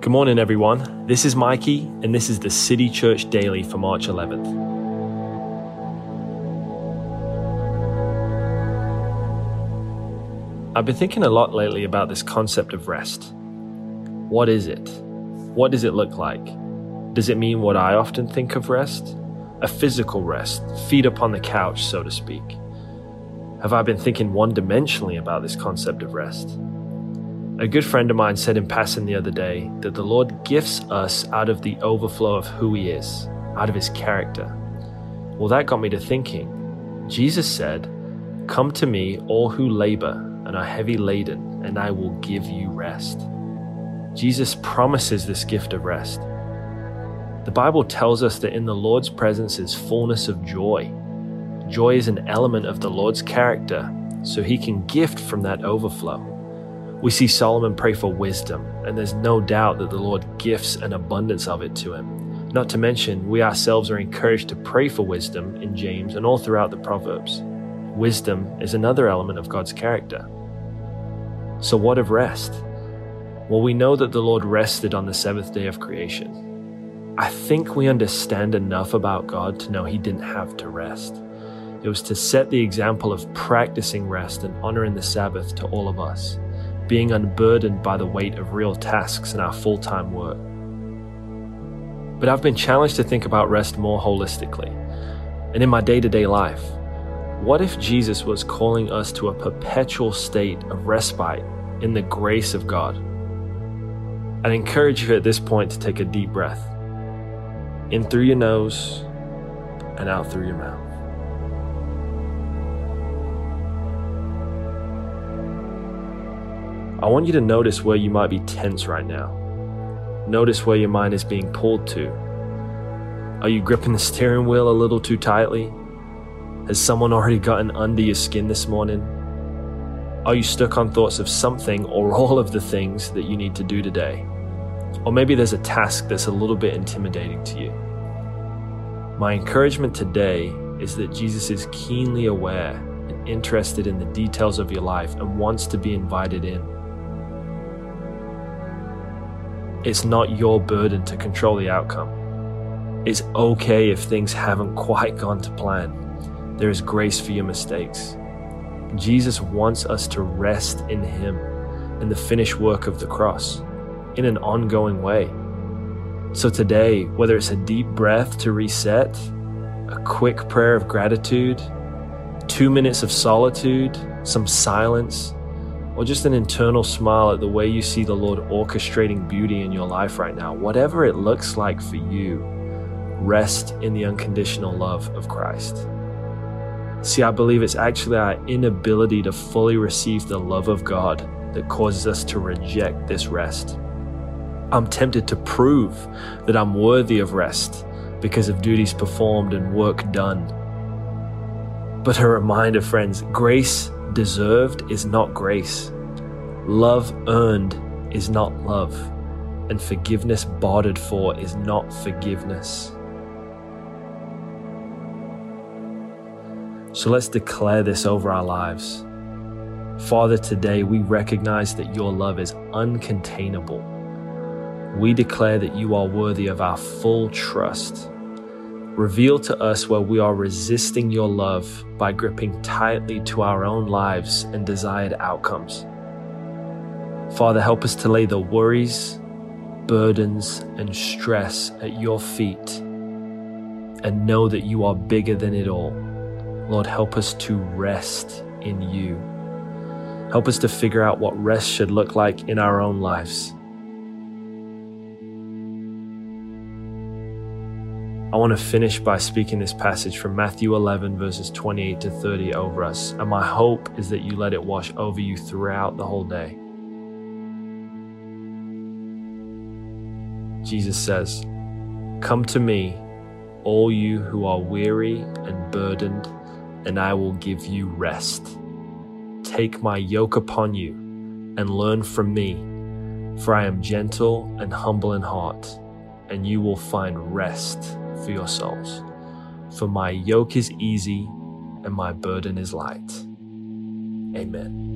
Good morning, everyone. This is Mikey, and this is the City Church Daily for March 11th. I've been thinking a lot lately about this concept of rest. What is it? What does it look like? Does it mean what I often think of rest? A physical rest, feet up on the couch, so to speak. Have I been thinking one dimensionally about this concept of rest? A good friend of mine said in passing the other day that the Lord gifts us out of the overflow of who He is, out of His character. Well, that got me to thinking. Jesus said, Come to me, all who labor and are heavy laden, and I will give you rest. Jesus promises this gift of rest. The Bible tells us that in the Lord's presence is fullness of joy. Joy is an element of the Lord's character, so He can gift from that overflow. We see Solomon pray for wisdom, and there's no doubt that the Lord gifts an abundance of it to him. Not to mention, we ourselves are encouraged to pray for wisdom in James and all throughout the Proverbs. Wisdom is another element of God's character. So, what of rest? Well, we know that the Lord rested on the seventh day of creation. I think we understand enough about God to know He didn't have to rest. It was to set the example of practicing rest and honoring the Sabbath to all of us being unburdened by the weight of real tasks in our full time work. But I've been challenged to think about rest more holistically. And in my day to day life, what if Jesus was calling us to a perpetual state of respite in the grace of God? I'd encourage you at this point to take a deep breath in through your nose and out through your mouth. I want you to notice where you might be tense right now. Notice where your mind is being pulled to. Are you gripping the steering wheel a little too tightly? Has someone already gotten under your skin this morning? Are you stuck on thoughts of something or all of the things that you need to do today? Or maybe there's a task that's a little bit intimidating to you. My encouragement today is that Jesus is keenly aware and interested in the details of your life and wants to be invited in. It's not your burden to control the outcome. It's okay if things haven't quite gone to plan. There is grace for your mistakes. Jesus wants us to rest in Him and the finished work of the cross in an ongoing way. So today, whether it's a deep breath to reset, a quick prayer of gratitude, two minutes of solitude, some silence, or just an internal smile at the way you see the Lord orchestrating beauty in your life right now, whatever it looks like for you, rest in the unconditional love of Christ. See, I believe it's actually our inability to fully receive the love of God that causes us to reject this rest. I'm tempted to prove that I'm worthy of rest because of duties performed and work done. But a reminder, friends, grace deserved is not grace. Love earned is not love. And forgiveness bartered for is not forgiveness. So let's declare this over our lives. Father, today we recognize that your love is uncontainable. We declare that you are worthy of our full trust Reveal to us where we are resisting your love by gripping tightly to our own lives and desired outcomes. Father, help us to lay the worries, burdens, and stress at your feet and know that you are bigger than it all. Lord, help us to rest in you. Help us to figure out what rest should look like in our own lives. I want to finish by speaking this passage from Matthew 11, verses 28 to 30 over us, and my hope is that you let it wash over you throughout the whole day. Jesus says, Come to me, all you who are weary and burdened, and I will give you rest. Take my yoke upon you and learn from me, for I am gentle and humble in heart, and you will find rest for your souls. For my yoke is easy and my burden is light. Amen.